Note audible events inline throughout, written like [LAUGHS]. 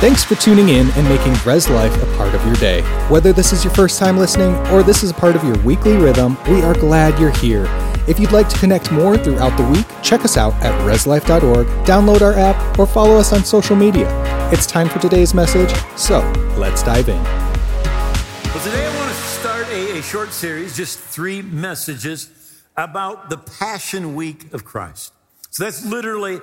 Thanks for tuning in and making Res Life a part of your day. Whether this is your first time listening or this is a part of your weekly rhythm, we are glad you're here. If you'd like to connect more throughout the week, check us out at reslife.org, download our app, or follow us on social media. It's time for today's message, so let's dive in. Well, today I want to start a, a short series, just three messages about the Passion Week of Christ. So that's literally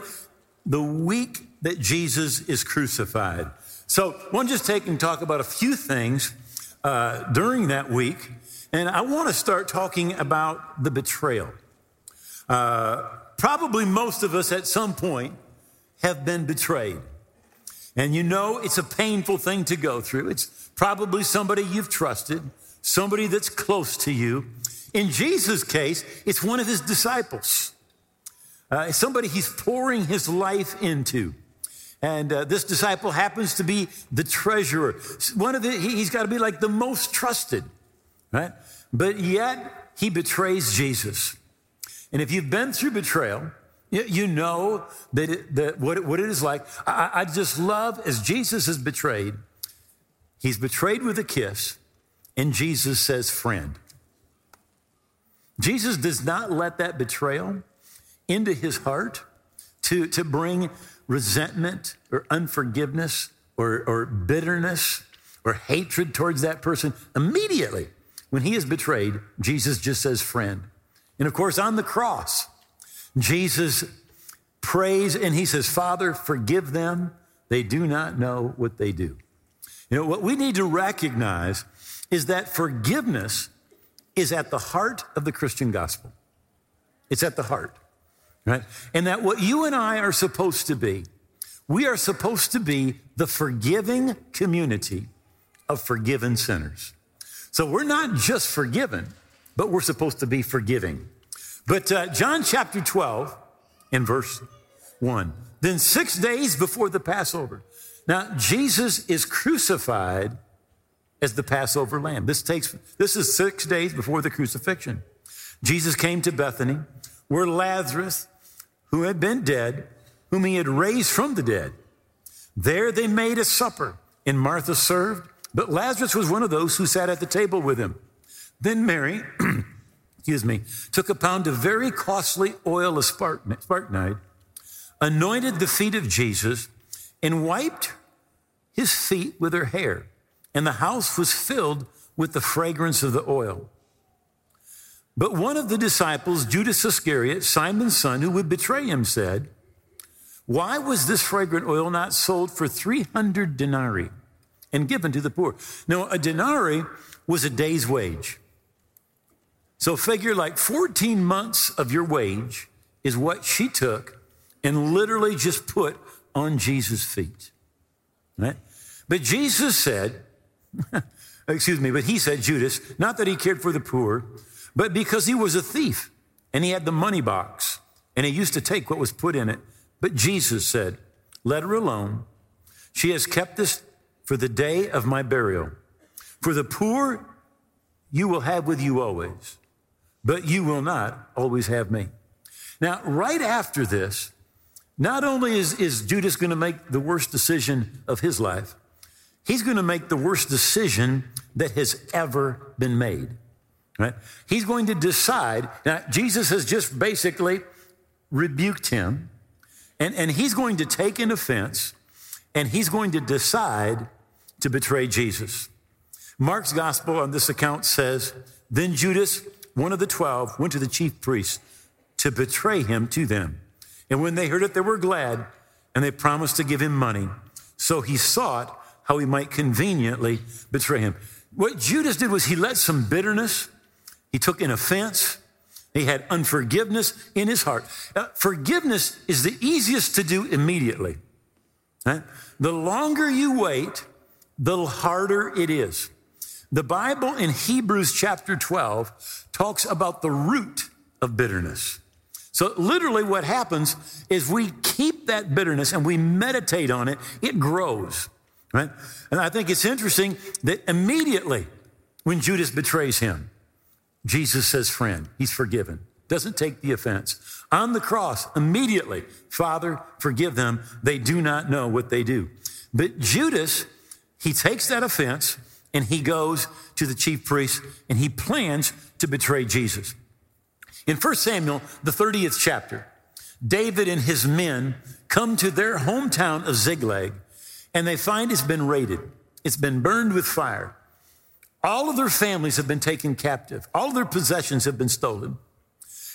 the week that Jesus is crucified. So I want to just take and talk about a few things uh, during that week. And I want to start talking about the betrayal. Uh, probably most of us at some point have been betrayed. And you know it's a painful thing to go through. It's probably somebody you've trusted, somebody that's close to you. In Jesus' case, it's one of his disciples, uh, somebody he's pouring his life into. And uh, this disciple happens to be the treasurer. One of the, he, he's got to be like the most trusted, right? But yet he betrays Jesus. And if you've been through betrayal, you, know that, it, that what, it, what it is like. I, I just love as Jesus is betrayed, he's betrayed with a kiss, and Jesus says, friend. Jesus does not let that betrayal into his heart to, to bring resentment or unforgiveness or, or bitterness or hatred towards that person, immediately when he is betrayed, Jesus just says, friend. And of course, on the cross, Jesus prays and he says, Father, forgive them. They do not know what they do. You know, what we need to recognize is that forgiveness is at the heart of the Christian gospel. It's at the heart right? And that what you and I are supposed to be, we are supposed to be the forgiving community of forgiven sinners. So we're not just forgiven, but we're supposed to be forgiving. But uh, John chapter 12 in verse 1. Then six days before the Passover. Now, Jesus is crucified as the Passover lamb. This takes, this is six days before the crucifixion. Jesus came to Bethany where Lazarus, who had been dead, whom he had raised from the dead. There they made a supper, and Martha served, but Lazarus was one of those who sat at the table with him. Then Mary, [CLEARS THROAT] excuse me, took a pound of very costly oil of spikenard, anointed the feet of Jesus, and wiped his feet with her hair. And the house was filled with the fragrance of the oil. But one of the disciples, Judas Iscariot, Simon's son, who would betray him, said, Why was this fragrant oil not sold for 300 denarii and given to the poor? Now, a denarii was a day's wage. So figure like 14 months of your wage is what she took and literally just put on Jesus' feet. Right? But Jesus said, [LAUGHS] excuse me, but he said, Judas, not that he cared for the poor, but because he was a thief and he had the money box and he used to take what was put in it. But Jesus said, Let her alone. She has kept this for the day of my burial. For the poor you will have with you always, but you will not always have me. Now, right after this, not only is, is Judas going to make the worst decision of his life, he's going to make the worst decision that has ever been made. Right? He's going to decide. Now, Jesus has just basically rebuked him, and, and he's going to take an offense, and he's going to decide to betray Jesus. Mark's gospel on this account says, Then Judas, one of the twelve, went to the chief priests to betray him to them. And when they heard it, they were glad, and they promised to give him money. So he sought how he might conveniently betray him. What Judas did was he let some bitterness he took an offense. He had unforgiveness in his heart. Uh, forgiveness is the easiest to do immediately. Right? The longer you wait, the harder it is. The Bible in Hebrews chapter 12 talks about the root of bitterness. So, literally, what happens is we keep that bitterness and we meditate on it, it grows, right? And I think it's interesting that immediately when Judas betrays him, Jesus says, friend, he's forgiven. Doesn't take the offense. On the cross, immediately, Father, forgive them. They do not know what they do. But Judas, he takes that offense and he goes to the chief priest and he plans to betray Jesus. In 1 Samuel, the 30th chapter, David and his men come to their hometown of Ziklag and they find it's been raided. It's been burned with fire. All of their families have been taken captive. All of their possessions have been stolen.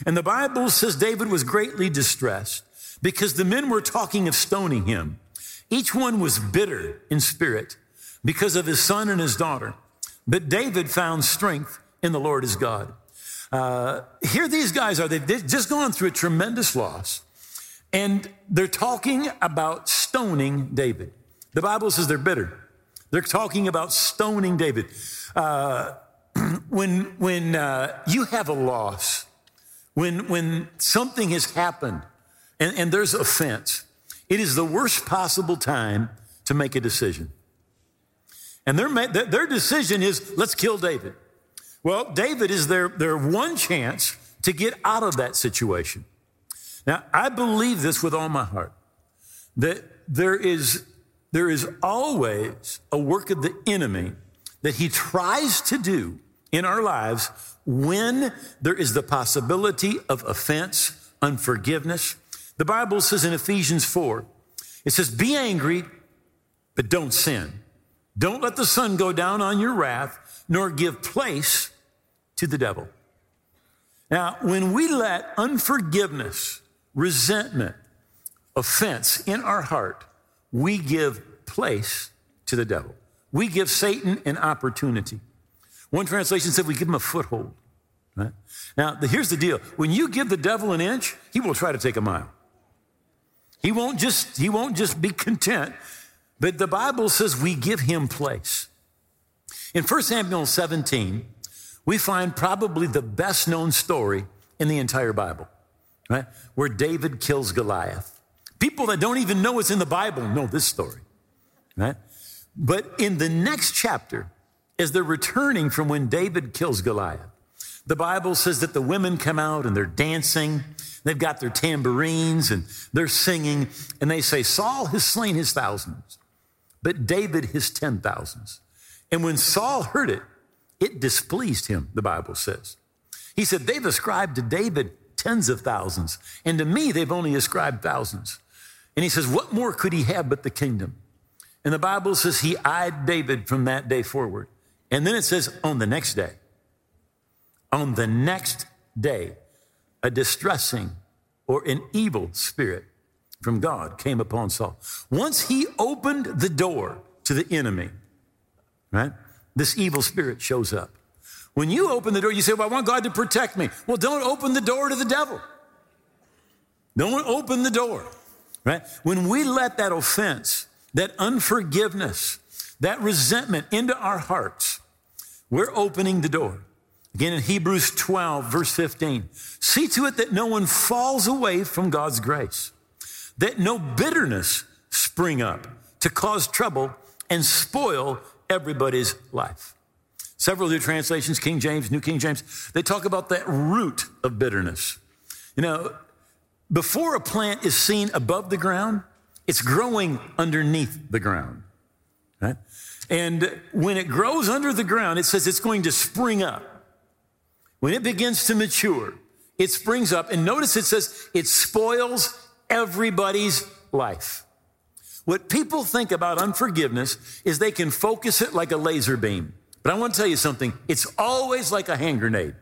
And the Bible says David was greatly distressed because the men were talking of stoning him. Each one was bitter in spirit because of his son and his daughter. But David found strength in the Lord his God. Uh, here these guys are, they've just gone through a tremendous loss. And they're talking about stoning David. The Bible says they're bitter. They're talking about stoning David. Uh, [CLEARS THROAT] when when uh, you have a loss, when when something has happened and, and there's offense, it is the worst possible time to make a decision. And their, their decision is let's kill David. Well, David is their, their one chance to get out of that situation. Now, I believe this with all my heart that there is, there is always a work of the enemy that he tries to do in our lives when there is the possibility of offense, unforgiveness. The Bible says in Ephesians 4, it says, Be angry, but don't sin. Don't let the sun go down on your wrath, nor give place to the devil. Now, when we let unforgiveness, resentment, offense in our heart, we give place to the devil. We give Satan an opportunity. One translation said we give him a foothold. Right? Now, the, here's the deal. When you give the devil an inch, he will try to take a mile. He won't just, he won't just be content, but the Bible says we give him place. In 1 Samuel 17, we find probably the best known story in the entire Bible, right? Where David kills Goliath. People that don't even know it's in the Bible know this story, right? But in the next chapter, as they're returning from when David kills Goliath, the Bible says that the women come out and they're dancing. They've got their tambourines and they're singing, and they say, Saul has slain his thousands, but David his ten thousands. And when Saul heard it, it displeased him, the Bible says. He said, They've ascribed to David tens of thousands, and to me, they've only ascribed thousands. And he says, What more could he have but the kingdom? And the Bible says he eyed David from that day forward. And then it says, On the next day, on the next day, a distressing or an evil spirit from God came upon Saul. Once he opened the door to the enemy, right, this evil spirit shows up. When you open the door, you say, Well, I want God to protect me. Well, don't open the door to the devil. Don't open the door, right? When we let that offense, that unforgiveness, that resentment into our hearts, we're opening the door. Again, in Hebrews 12, verse 15, see to it that no one falls away from God's grace, that no bitterness spring up to cause trouble and spoil everybody's life. Several your translations, King James, New King James, they talk about that root of bitterness. You know, before a plant is seen above the ground, it's growing underneath the ground, right? And when it grows under the ground, it says it's going to spring up. When it begins to mature, it springs up. And notice it says it spoils everybody's life. What people think about unforgiveness is they can focus it like a laser beam. But I want to tell you something it's always like a hand grenade.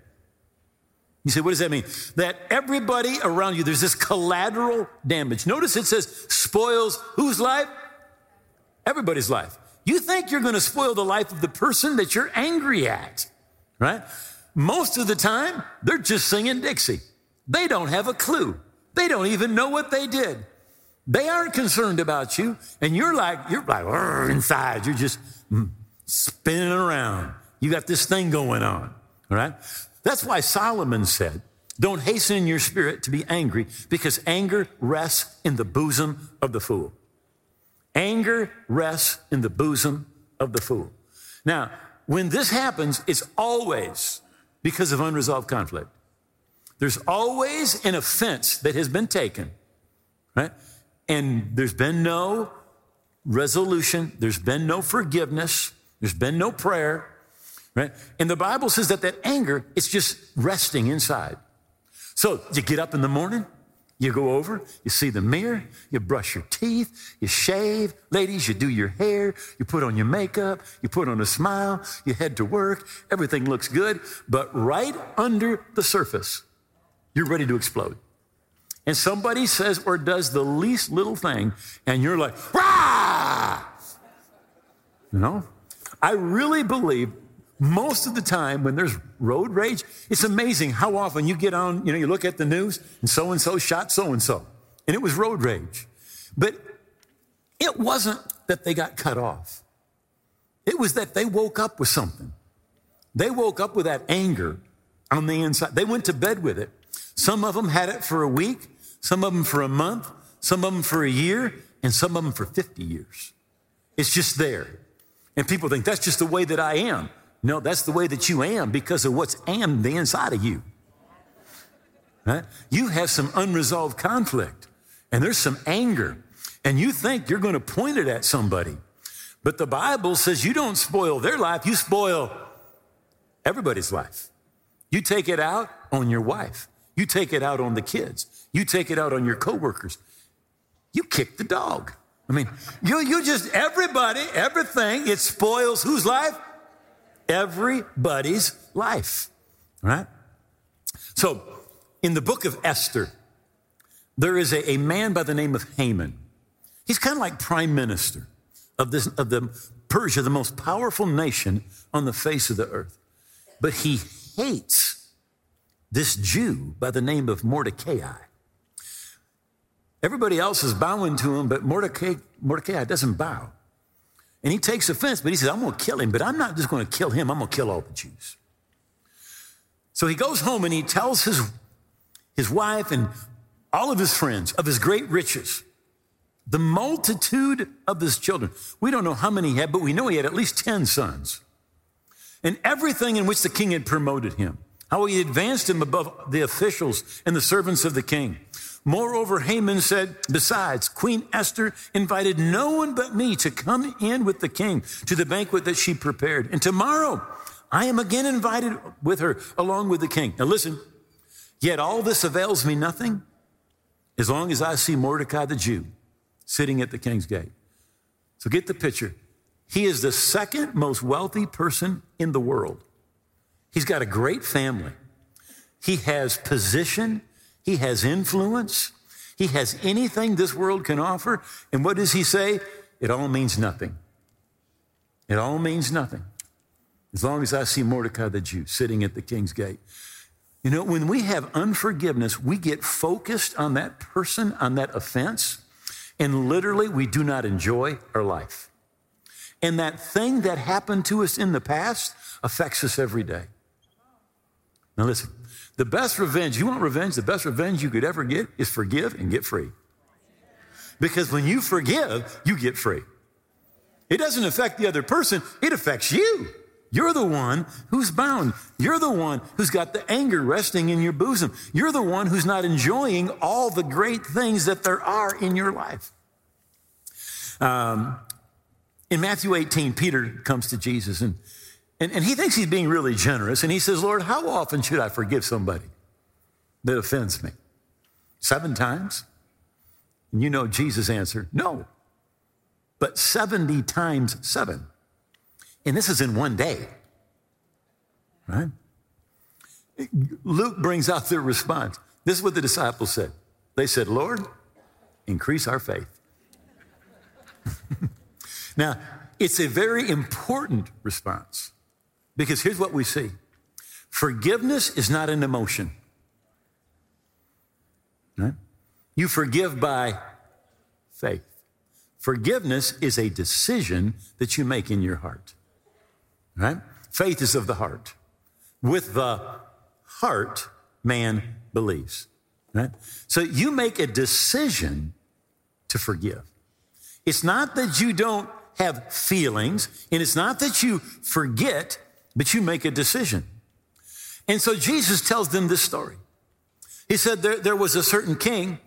You say, what does that mean? That everybody around you, there's this collateral damage. Notice it says spoils whose life? Everybody's life. You think you're going to spoil the life of the person that you're angry at, right? Most of the time, they're just singing Dixie. They don't have a clue. They don't even know what they did. They aren't concerned about you, and you're like you're like inside. You're just mm, spinning around. You got this thing going on. All right. That's why Solomon said, "Don't hasten in your spirit to be angry, because anger rests in the bosom of the fool." Anger rests in the bosom of the fool. Now, when this happens, it's always because of unresolved conflict. There's always an offense that has been taken, right? And there's been no resolution, there's been no forgiveness, there's been no prayer, right? And the Bible says that that anger is just resting inside. So you get up in the morning, you go over, you see the mirror, you brush your teeth, you shave. Ladies, you do your hair, you put on your makeup, you put on a smile, you head to work, everything looks good. But right under the surface, you're ready to explode. And somebody says or does the least little thing, and you're like, Rah! You know? I really believe most of the time when there's road rage, it's amazing how often you get on, you know, you look at the news and so and so shot so and so, and it was road rage. But it wasn't that they got cut off, it was that they woke up with something. They woke up with that anger on the inside. They went to bed with it. Some of them had it for a week, some of them for a month, some of them for a year, and some of them for 50 years. It's just there. And people think that's just the way that I am. No, that's the way that you am because of what's am the inside of you. Right? You have some unresolved conflict and there's some anger, and you think you're going to point it at somebody. But the Bible says you don't spoil their life, you spoil everybody's life. You take it out on your wife, you take it out on the kids, you take it out on your coworkers. You kick the dog. I mean, you, you just, everybody, everything, it spoils whose life? Everybody's life, right? So, in the book of Esther, there is a, a man by the name of Haman. He's kind of like prime minister of, this, of the Persia, the most powerful nation on the face of the earth. But he hates this Jew by the name of Mordecai. Everybody else is bowing to him, but Mordecai, Mordecai doesn't bow. And he takes offense, but he says, I'm going to kill him, but I'm not just going to kill him, I'm going to kill all the Jews. So he goes home and he tells his, his wife and all of his friends of his great riches, the multitude of his children. We don't know how many he had, but we know he had at least 10 sons. And everything in which the king had promoted him, how he advanced him above the officials and the servants of the king Moreover, Haman said, Besides, Queen Esther invited no one but me to come in with the king to the banquet that she prepared. And tomorrow I am again invited with her along with the king. Now listen, yet all this avails me nothing as long as I see Mordecai the Jew sitting at the king's gate. So get the picture. He is the second most wealthy person in the world. He's got a great family. He has position he has influence. He has anything this world can offer. And what does he say? It all means nothing. It all means nothing. As long as I see Mordecai the Jew sitting at the king's gate. You know, when we have unforgiveness, we get focused on that person, on that offense, and literally we do not enjoy our life. And that thing that happened to us in the past affects us every day. Now, listen, the best revenge, you want revenge? The best revenge you could ever get is forgive and get free. Because when you forgive, you get free. It doesn't affect the other person, it affects you. You're the one who's bound. You're the one who's got the anger resting in your bosom. You're the one who's not enjoying all the great things that there are in your life. Um, in Matthew 18, Peter comes to Jesus and and, and he thinks he's being really generous. And he says, Lord, how often should I forgive somebody that offends me? Seven times? And you know Jesus answered, No, but 70 times seven. And this is in one day, right? Luke brings out their response. This is what the disciples said. They said, Lord, increase our faith. [LAUGHS] now, it's a very important response. Because here's what we see forgiveness is not an emotion. Right? You forgive by faith. Forgiveness is a decision that you make in your heart. Right? Faith is of the heart. With the heart, man believes. Right? So you make a decision to forgive. It's not that you don't have feelings, and it's not that you forget but you make a decision. And so Jesus tells them this story. He said there, there was a certain king,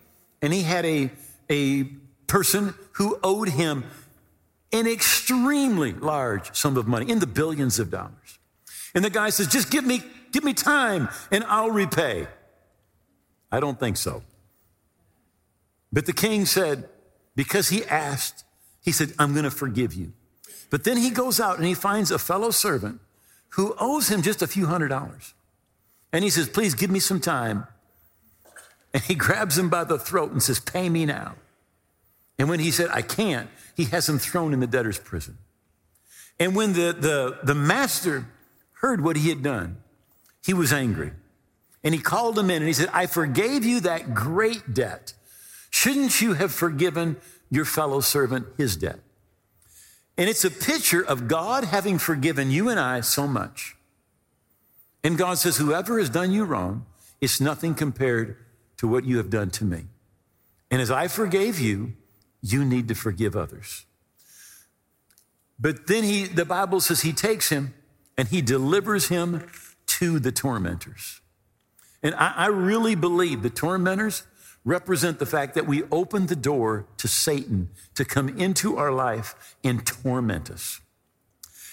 and he had a, a person who owed him an extremely large sum of money in the billions of dollars. And the guy says, just give me, give me time and I'll repay. I don't think so. But the king said, because he asked, he said, I'm going to forgive you. But then he goes out and he finds a fellow servant who owes him just a few hundred dollars. And he says, Please give me some time. And he grabs him by the throat and says, Pay me now. And when he said, I can't, he has him thrown in the debtor's prison. And when the, the, the master heard what he had done, he was angry. And he called him in and he said, I forgave you that great debt. Shouldn't you have forgiven your fellow servant his debt? And it's a picture of God having forgiven you and I so much. And God says, Whoever has done you wrong, it's nothing compared to what you have done to me. And as I forgave you, you need to forgive others. But then he, the Bible says he takes him and he delivers him to the tormentors. And I, I really believe the tormentors represent the fact that we open the door to Satan to come into our life and torment us.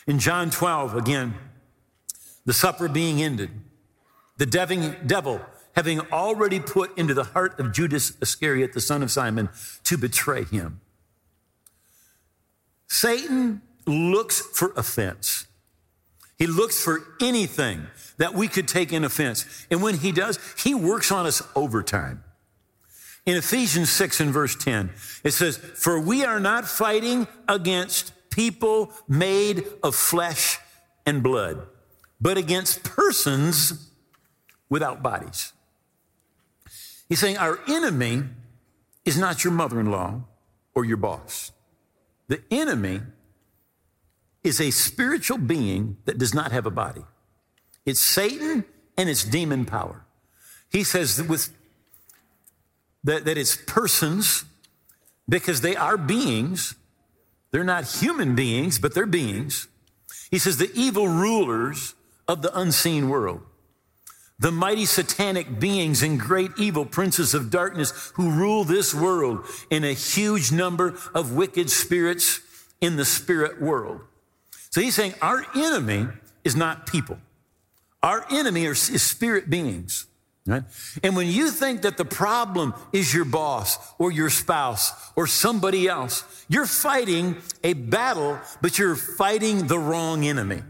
In John 12, again, the supper being ended, the devil having already put into the heart of Judas Iscariot, the son of Simon, to betray him. Satan looks for offense. He looks for anything that we could take in offense. And when he does, he works on us overtime. In Ephesians 6 and verse 10, it says, For we are not fighting against people made of flesh and blood but against persons without bodies. He's saying our enemy is not your mother in law or your boss. The enemy is a spiritual being that does not have a body. It's Satan and it's demon power. He says that, with, that, that it's persons because they are beings. They're not human beings, but they're beings. He says the evil rulers of the unseen world. The mighty satanic beings and great evil princes of darkness who rule this world in a huge number of wicked spirits in the spirit world. So he's saying our enemy is not people. Our enemy is spirit beings. Right? And when you think that the problem is your boss or your spouse or somebody else, you're fighting a battle, but you're fighting the wrong enemy.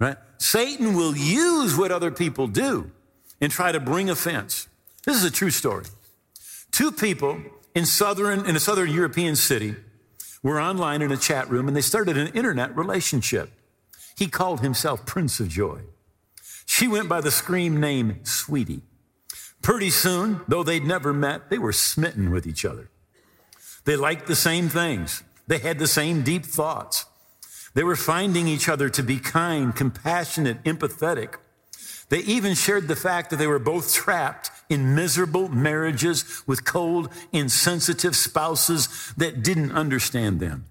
Right? Satan will use what other people do and try to bring offense. This is a true story. Two people in southern in a southern European city were online in a chat room and they started an internet relationship. He called himself Prince of Joy. She went by the scream name Sweetie. Pretty soon, though they'd never met, they were smitten with each other. They liked the same things. They had the same deep thoughts. They were finding each other to be kind, compassionate, empathetic. They even shared the fact that they were both trapped in miserable marriages with cold, insensitive spouses that didn't understand them.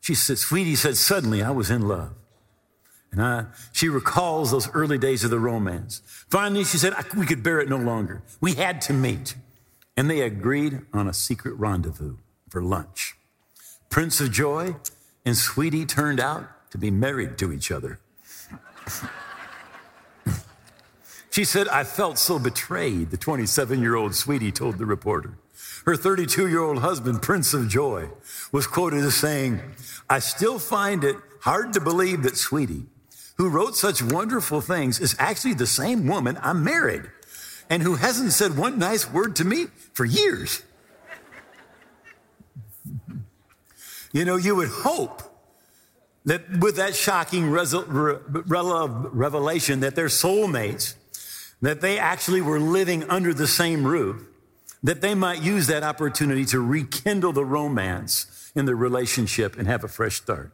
She said, Sweetie said, suddenly I was in love. And I, she recalls those early days of the romance. Finally, she said, we could bear it no longer. We had to meet. And they agreed on a secret rendezvous for lunch. Prince of Joy and Sweetie turned out to be married to each other. [LAUGHS] she said, I felt so betrayed, the 27 year old Sweetie told the reporter. Her 32 year old husband, Prince of Joy, was quoted as saying, I still find it hard to believe that Sweetie, who wrote such wonderful things, is actually the same woman I'm married and who hasn't said one nice word to me for years. You know, you would hope that with that shocking revelation that they're soulmates, that they actually were living under the same roof, that they might use that opportunity to rekindle the romance in their relationship and have a fresh start.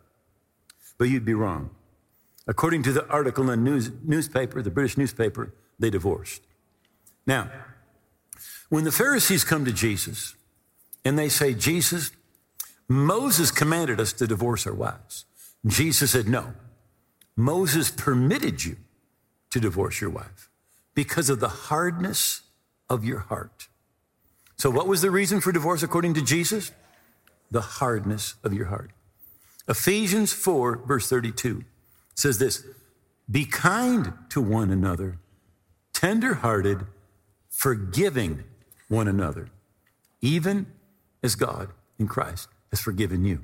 But you'd be wrong. According to the article in the news, newspaper, the British newspaper, they divorced. Now, when the Pharisees come to Jesus and they say, Jesus, Moses commanded us to divorce our wives. Jesus said, No. Moses permitted you to divorce your wife because of the hardness of your heart. So, what was the reason for divorce according to Jesus? the hardness of your heart. Ephesians 4, verse 32 says this Be kind to one another, tenderhearted, forgiving one another, even as God in Christ has forgiven you.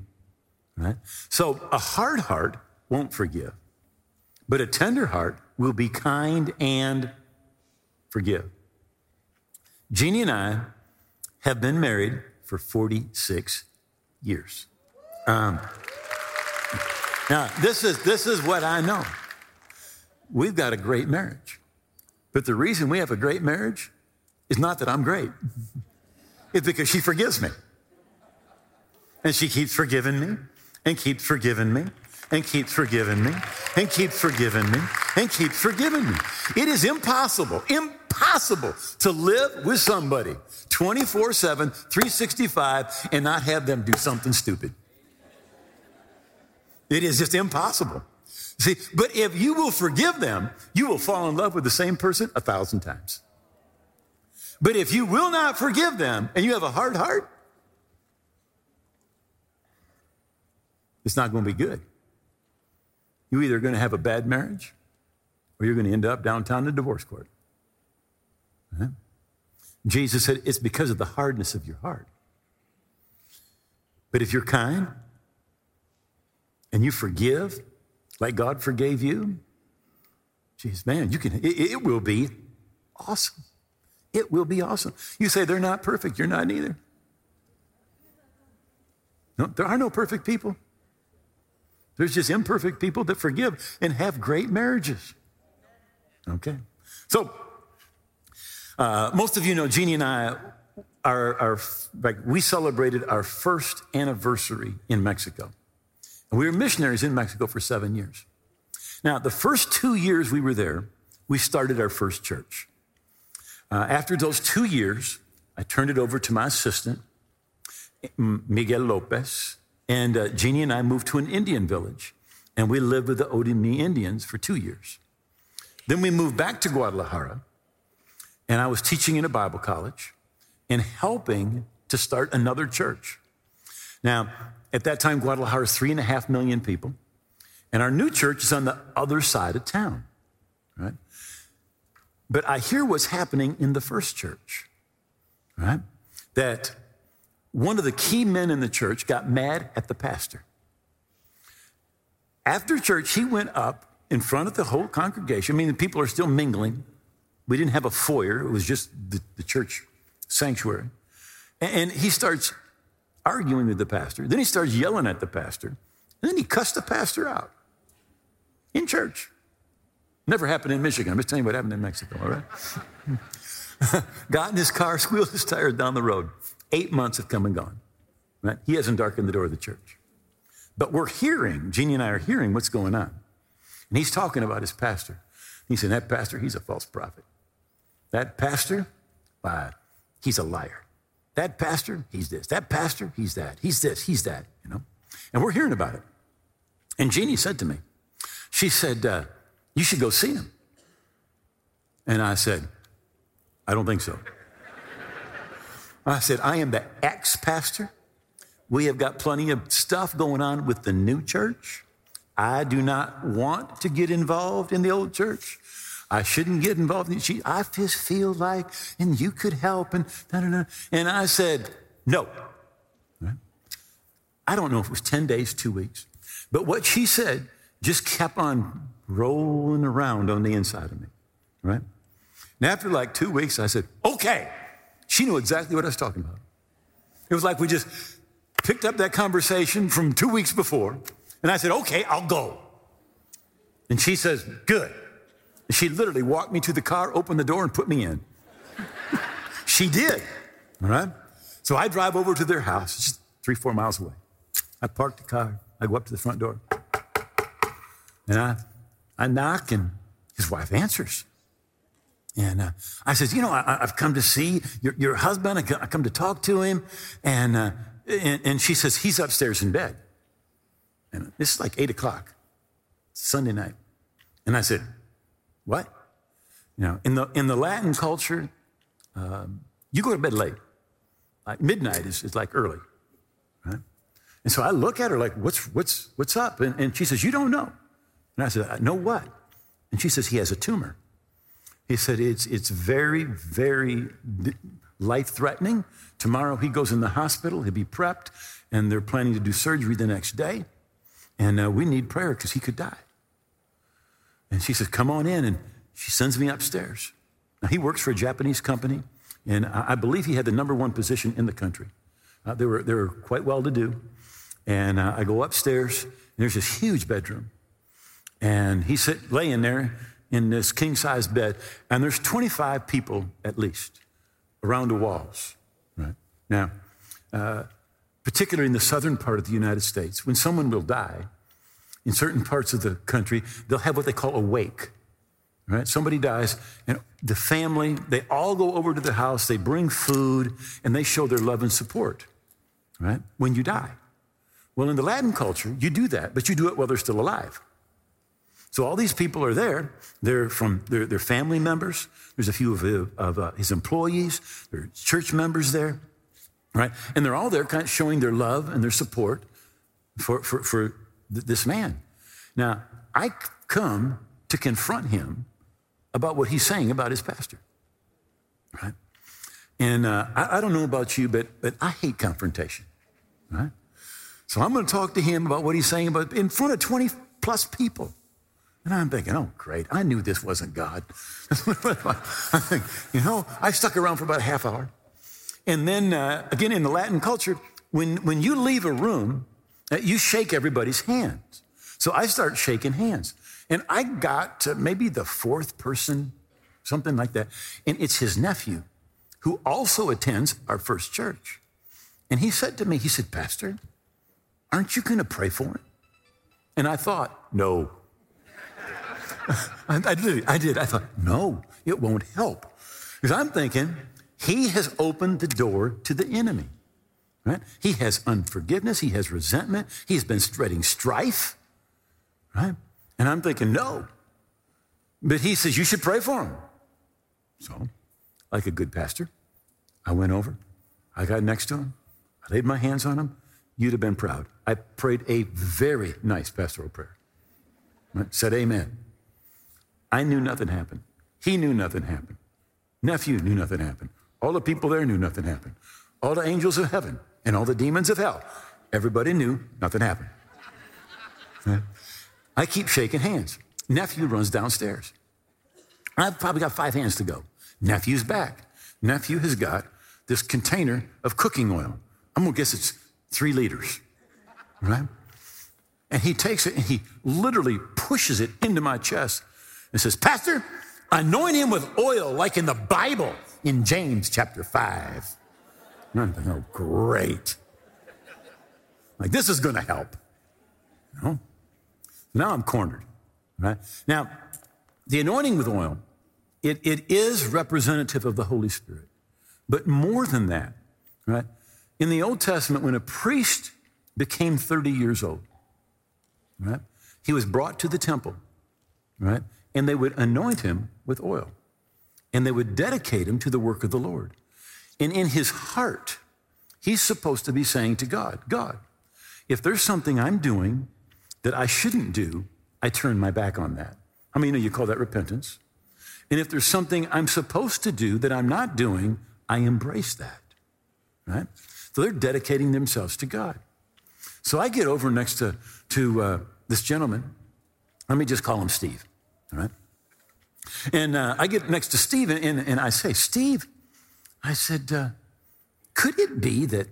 Right? So a hard heart won't forgive, but a tender heart will be kind and forgive. Jeannie and I have been married for 46 years. Um, now, this is, this is what I know. We've got a great marriage. But the reason we have a great marriage is not that I'm great, [LAUGHS] it's because she forgives me. And she keeps forgiving me, and keeps forgiving me, and keeps forgiving me, and keeps forgiving me, and keeps forgiving me. It is impossible, impossible to live with somebody 24 7, 365, and not have them do something stupid. It is just impossible. See, but if you will forgive them, you will fall in love with the same person a thousand times. But if you will not forgive them and you have a hard heart, it's not going to be good. You're either going to have a bad marriage or you're going to end up downtown in the divorce court. Right? Jesus said it's because of the hardness of your heart. But if you're kind and you forgive like God forgave you, geez, man, you can, it, it will be awesome. It will be awesome. You say they're not perfect, you're not either. No, there are no perfect people. There's just imperfect people that forgive and have great marriages. Okay. So, uh, most of you know Jeannie and I are, are like, we celebrated our first anniversary in Mexico. We were missionaries in Mexico for seven years. Now, the first two years we were there, we started our first church. Uh, after those two years, I turned it over to my assistant, Miguel Lopez, and uh, Jeannie and I moved to an Indian village, and we lived with the Otomi Indians for two years. Then we moved back to Guadalajara, and I was teaching in a Bible college and helping to start another church. Now, at that time, Guadalajara is three and a half million people, and our new church is on the other side of town, right? But I hear what's happening in the first church, right? That one of the key men in the church got mad at the pastor. After church, he went up in front of the whole congregation. I mean, the people are still mingling. We didn't have a foyer, it was just the, the church sanctuary. And, and he starts arguing with the pastor. Then he starts yelling at the pastor. And then he cussed the pastor out in church. Never happened in Michigan. I'm just telling you what happened in Mexico, all right? [LAUGHS] Got in his car, [LAUGHS] squealed his tires down the road. Eight months have come and gone. Right? He hasn't darkened the door of the church. But we're hearing, Jeannie and I are hearing what's going on. And he's talking about his pastor. He said, That pastor, he's a false prophet. That pastor, uh, he's a liar. That pastor, he's this. That pastor, he's that. He's this, he's that, you know? And we're hearing about it. And Jeannie said to me, She said, uh, You should go see him. And I said, I don't think so. I said, I am the ex pastor. We have got plenty of stuff going on with the new church. I do not want to get involved in the old church. I shouldn't get involved in it. She, I just feel like, and you could help, and da, da, da. And I said, no. Right? I don't know if it was 10 days, two weeks, but what she said just kept on rolling around on the inside of me, right? And after like two weeks, I said, okay. She knew exactly what I was talking about. It was like we just picked up that conversation from two weeks before, and I said, okay, I'll go. And she says, good. She literally walked me to the car, opened the door, and put me in. she did. All right? So I drive over to their house, just three, four miles away. I park the car. I go up to the front door. And I, I knock, and his wife answers. And uh, I says, you know, I, have come to see your, your husband. I come to talk to him. And, uh, and, and, she says, he's upstairs in bed. And this is like eight o'clock, Sunday night. And I said, what? You know, in the, in the Latin culture, um, you go to bed late. Like midnight is, is like early, right? And so I look at her like, what's, what's, what's up? And, and she says, you don't know. And I said, I know what? And she says, he has a tumor. He said, it's, it's very, very life threatening. Tomorrow he goes in the hospital, he'll be prepped, and they're planning to do surgery the next day. And uh, we need prayer because he could die. And she says, Come on in. And she sends me upstairs. Now, he works for a Japanese company, and I believe he had the number one position in the country. Uh, they, were, they were quite well to do. And uh, I go upstairs, and there's this huge bedroom. And he's sit, laying there in this king size bed, and there's 25 people at least around the walls. Right? Now, uh, particularly in the southern part of the United States, when someone will die, in certain parts of the country, they'll have what they call a wake. Right? Somebody dies, and the family, they all go over to the house, they bring food, and they show their love and support, right? When you die. Well, in the Latin culture, you do that, but you do it while they're still alive. So all these people are there. They're from their they're family members. There's a few of, of uh, his employees. There are church members there, right? And they're all there, kind of showing their love and their support for for, for th- this man. Now I come to confront him about what he's saying about his pastor, right? And uh, I, I don't know about you, but but I hate confrontation, right? So I'm going to talk to him about what he's saying about in front of 20 plus people. And I'm thinking, oh, great. I knew this wasn't God. [LAUGHS] Think, you know, I stuck around for about a half hour. And then, uh, again, in the Latin culture, when, when you leave a room, you shake everybody's hands. So I start shaking hands. And I got to maybe the fourth person, something like that. And it's his nephew who also attends our first church. And he said to me, he said, Pastor, aren't you going to pray for him? And I thought, no, [LAUGHS] I, I, did. I did. I thought, no, it won't help. Because I'm thinking, he has opened the door to the enemy. Right? He has unforgiveness. He has resentment. He's been spreading strife. Right? And I'm thinking, no. But he says, you should pray for him. So, like a good pastor, I went over. I got next to him. I laid my hands on him. You'd have been proud. I prayed a very nice pastoral prayer. Right? Said amen. I knew nothing happened. He knew nothing happened. Nephew knew nothing happened. All the people there knew nothing happened. All the angels of heaven and all the demons of hell. Everybody knew nothing happened. I keep shaking hands. Nephew runs downstairs. I've probably got five hands to go. Nephew's back. Nephew has got this container of cooking oil. I'm gonna guess it's three liters, right? And he takes it and he literally pushes it into my chest and says, Pastor, anoint him with oil like in the Bible in James chapter 5. Oh, great. Like, this is going to help. You know? Now I'm cornered, right? Now, the anointing with oil, it, it is representative of the Holy Spirit. But more than that, right? In the Old Testament, when a priest became 30 years old, right? He was brought to the temple, right? and they would anoint him with oil and they would dedicate him to the work of the Lord. And in his heart, he's supposed to be saying to God, God, if there's something I'm doing that I shouldn't do, I turn my back on that. I mean, you, you call that repentance. And if there's something I'm supposed to do that I'm not doing, I embrace that. Right? So they're dedicating themselves to God. So I get over next to, to uh, this gentleman. Let me just call him Steve. All right? And uh, I get next to Steve and, and, I say, Steve, I said, uh, could it be that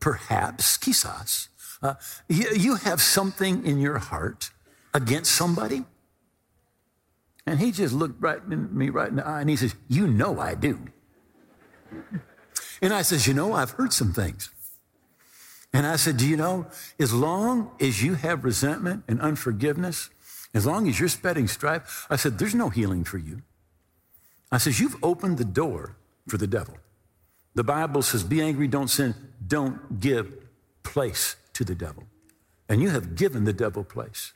perhaps, quizás, uh, you, you have something in your heart against somebody? And he just looked right in me right in the eye and he says, You know I do. And I says, You know, I've heard some things. And I said, Do you know, as long as you have resentment and unforgiveness, as long as you're spreading strife, I said, there's no healing for you. I says, you've opened the door for the devil. The Bible says, be angry, don't sin, don't give place to the devil. And you have given the devil place.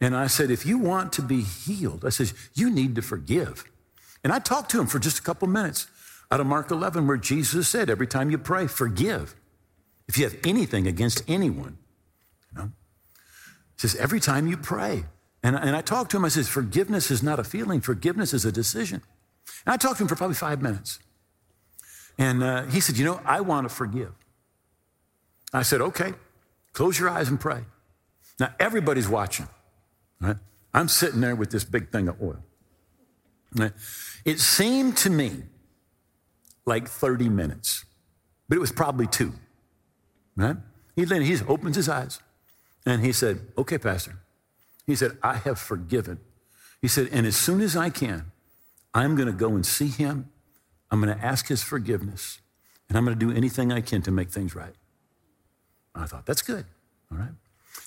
And I said, if you want to be healed, I says, you need to forgive. And I talked to him for just a couple minutes out of Mark 11, where Jesus said, every time you pray, forgive. If you have anything against anyone, he says, every time you pray. And, and I talked to him, I said, forgiveness is not a feeling, forgiveness is a decision. And I talked to him for probably five minutes. And uh, he said, You know, I want to forgive. I said, Okay, close your eyes and pray. Now, everybody's watching, right? I'm sitting there with this big thing of oil. It seemed to me like 30 minutes, but it was probably two, right? He, he opens his eyes and he said, Okay, Pastor. He said, I have forgiven. He said, and as soon as I can, I'm going to go and see him. I'm going to ask his forgiveness, and I'm going to do anything I can to make things right. I thought, that's good. All right.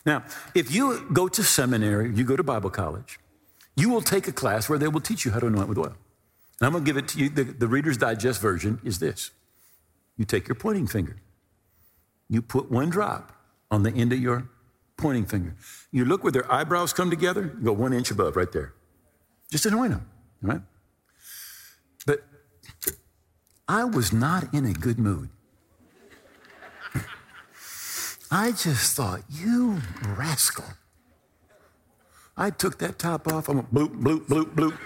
Now, if you go to seminary, you go to Bible college, you will take a class where they will teach you how to anoint with oil. And I'm going to give it to you. The, the Reader's Digest version is this you take your pointing finger, you put one drop on the end of your pointing finger. You look where their eyebrows come together, you go one inch above right there. Just anoint them, right? I was not in a good mood. [LAUGHS] I just thought, you rascal. I took that top off. I'm a bloop, bloop, bloop, bloop.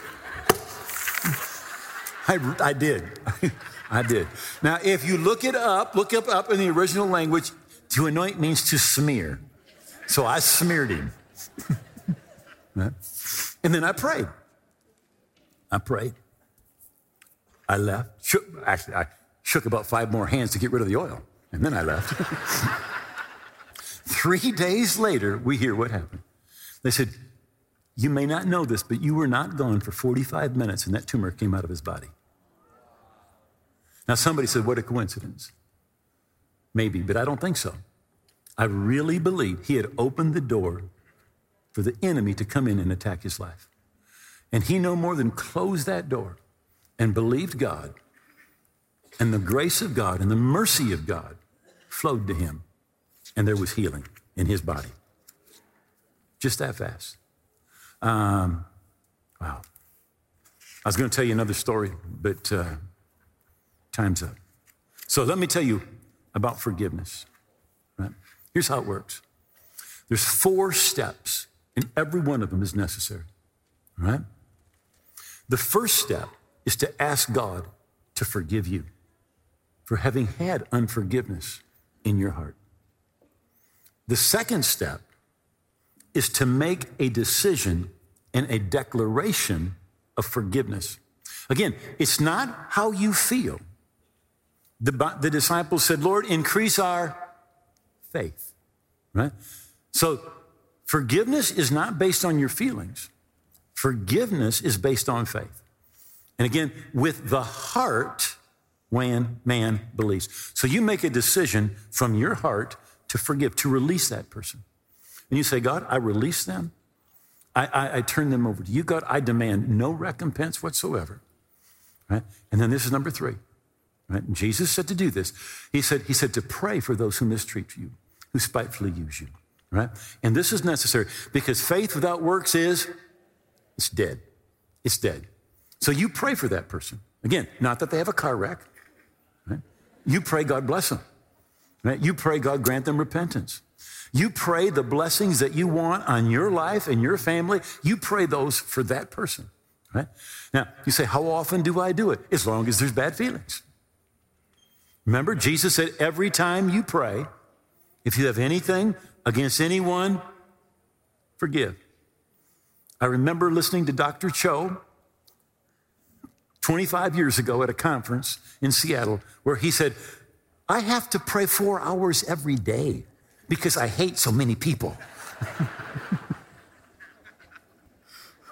[LAUGHS] I, I did. [LAUGHS] I did. Now, if you look it up, look up up in the original language, to anoint means to smear. So I smeared him. and then I prayed. I prayed. I left. Shook, actually, I shook about five more hands to get rid of the oil. And then I left. [LAUGHS] Three days later, we hear what happened. They said, You may not know this, but you were not gone for 45 minutes and that tumor came out of his body. Now, somebody said, What a coincidence. Maybe, but I don't think so. I really believe he had opened the door for the enemy to come in and attack his life. And he no more than closed that door and believed God. And the grace of God and the mercy of God flowed to him. And there was healing in his body. Just that fast. Um, wow. I was going to tell you another story, but uh, time's up. So let me tell you about forgiveness. Right? Here's how it works there's four steps, and every one of them is necessary. Right? The first step is to ask God to forgive you for having had unforgiveness in your heart. The second step is to make a decision and a declaration of forgiveness. Again, it's not how you feel. The, the disciples said, Lord, increase our faith, right? So forgiveness is not based on your feelings. Forgiveness is based on faith. And again, with the heart, when man believes. So you make a decision from your heart to forgive, to release that person. And you say, God, I release them. I, I, I turn them over to you. God, I demand no recompense whatsoever. Right? And then this is number three. Right? Jesus said to do this. He said, he said to pray for those who mistreat you, who spitefully use you. Right? And this is necessary because faith without works is it's dead. It's dead. So you pray for that person. Again, not that they have a car wreck. Right? You pray God bless them. Right? You pray God grant them repentance. You pray the blessings that you want on your life and your family. You pray those for that person. Right? Now, you say, How often do I do it? As long as there's bad feelings. Remember, Jesus said, Every time you pray, if you have anything against anyone, forgive. I remember listening to Dr. Cho 25 years ago at a conference in Seattle where he said, I have to pray four hours every day because I hate so many people. [LAUGHS]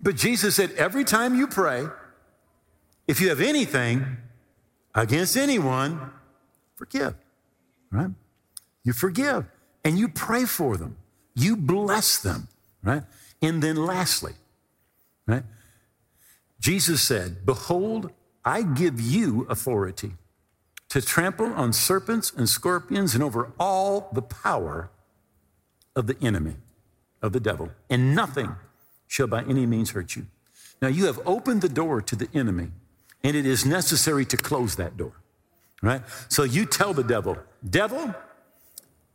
but Jesus said, every time you pray, if you have anything against anyone, forgive, right? You forgive and you pray for them. You bless them, right? And then lastly, right? Jesus said, Behold, I give you authority to trample on serpents and scorpions and over all the power of the enemy, of the devil, and nothing shall by any means hurt you. Now, you have opened the door to the enemy, and it is necessary to close that door, right? So you tell the devil, Devil,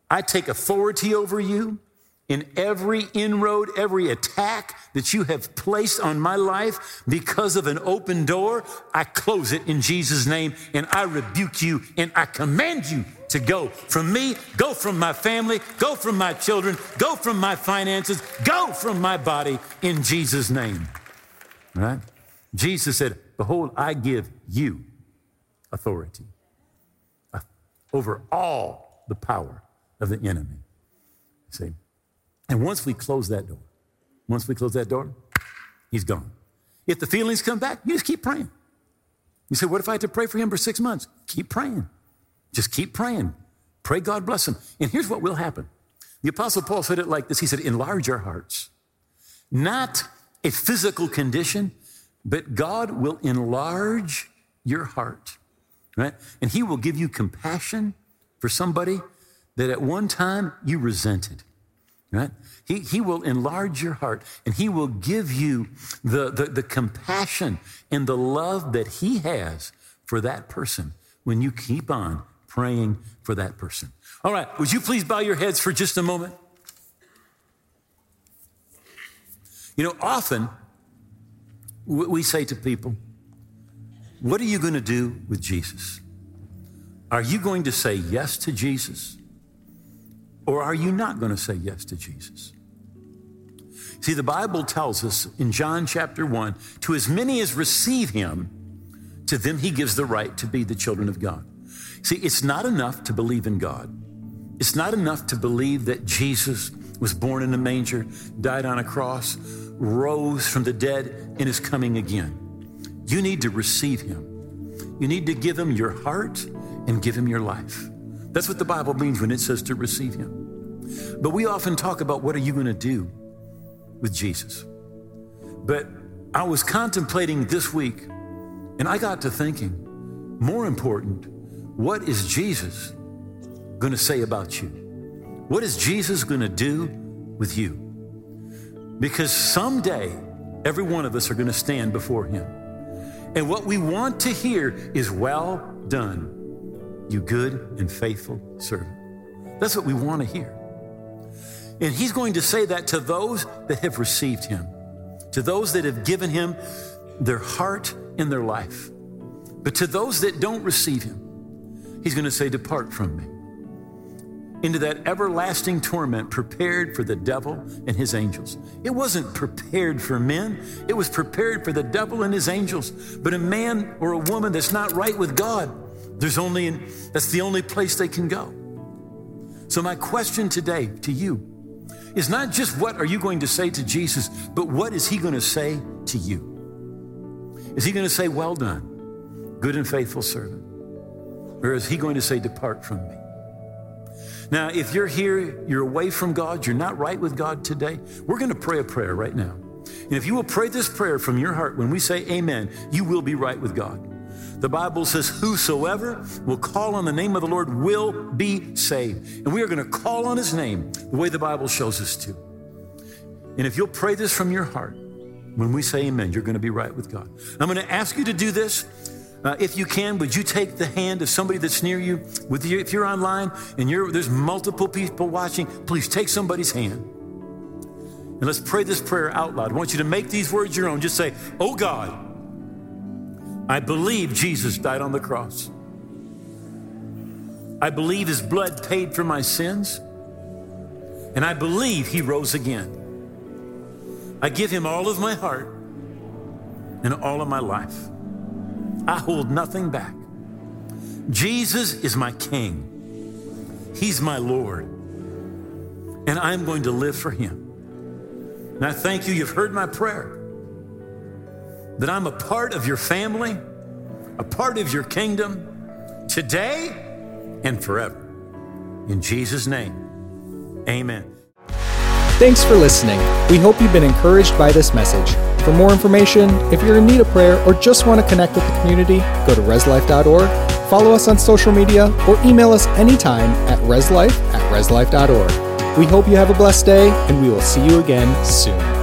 I take authority over you in every inroad, every attack that you have placed on my life because of an open door. I close it in Jesus' name and I rebuke you and I command you to go from me, go from my family, go from my children, go from my finances, go from my body in Jesus' name. All right? Jesus said, Behold, I give you authority over all the power of the enemy. See? And once we close that door, once we close that door, he's gone. If the feelings come back, you just keep praying. You say, What if I had to pray for him for six months? Keep praying. Just keep praying. Pray God bless him. And here's what will happen. The Apostle Paul said it like this He said, Enlarge our hearts. Not a physical condition, but God will enlarge your heart, right? And He will give you compassion for somebody that at one time you resented, right? He, he will enlarge your heart and He will give you the, the, the compassion and the love that He has for that person when you keep on praying for that person. All right, would you please bow your heads for just a moment? You know, often we say to people, What are you going to do with Jesus? Are you going to say yes to Jesus? Or are you not going to say yes to Jesus? See, the Bible tells us in John chapter 1 to as many as receive him, to them he gives the right to be the children of God. See, it's not enough to believe in God. It's not enough to believe that Jesus was born in a manger, died on a cross, rose from the dead, and is coming again. You need to receive him. You need to give him your heart and give him your life. That's what the Bible means when it says to receive him. But we often talk about what are you going to do with Jesus? But I was contemplating this week and I got to thinking, more important, what is Jesus going to say about you? What is Jesus going to do with you? Because someday, every one of us are going to stand before him. And what we want to hear is, Well done, you good and faithful servant. That's what we want to hear. And he's going to say that to those that have received him, to those that have given him their heart and their life. But to those that don't receive him, He's going to say, Depart from me into that everlasting torment prepared for the devil and his angels. It wasn't prepared for men, it was prepared for the devil and his angels. But a man or a woman that's not right with God, there's only that's the only place they can go. So my question today to you is not just what are you going to say to Jesus, but what is he going to say to you? Is he going to say, "Well done, good and faithful servant"? Or is he going to say, Depart from me? Now, if you're here, you're away from God, you're not right with God today, we're going to pray a prayer right now. And if you will pray this prayer from your heart, when we say amen, you will be right with God. The Bible says, Whosoever will call on the name of the Lord will be saved. And we are going to call on his name the way the Bible shows us to. And if you'll pray this from your heart, when we say amen, you're going to be right with God. I'm going to ask you to do this. Uh, if you can, would you take the hand of somebody that's near you? With you, if you're online and you're, there's multiple people watching, please take somebody's hand. And let's pray this prayer out loud. I want you to make these words your own. Just say, Oh God, I believe Jesus died on the cross. I believe his blood paid for my sins. And I believe he rose again. I give him all of my heart and all of my life. I hold nothing back. Jesus is my King, He's my Lord, and I'm going to live for Him. And I thank you, you've heard my prayer, that I'm a part of your family, a part of your kingdom today and forever. In Jesus' name, amen. Thanks for listening. We hope you've been encouraged by this message. For more information, if you're in need of prayer or just want to connect with the community, go to reslife.org, follow us on social media, or email us anytime at reslife at reslife.org. We hope you have a blessed day, and we will see you again soon.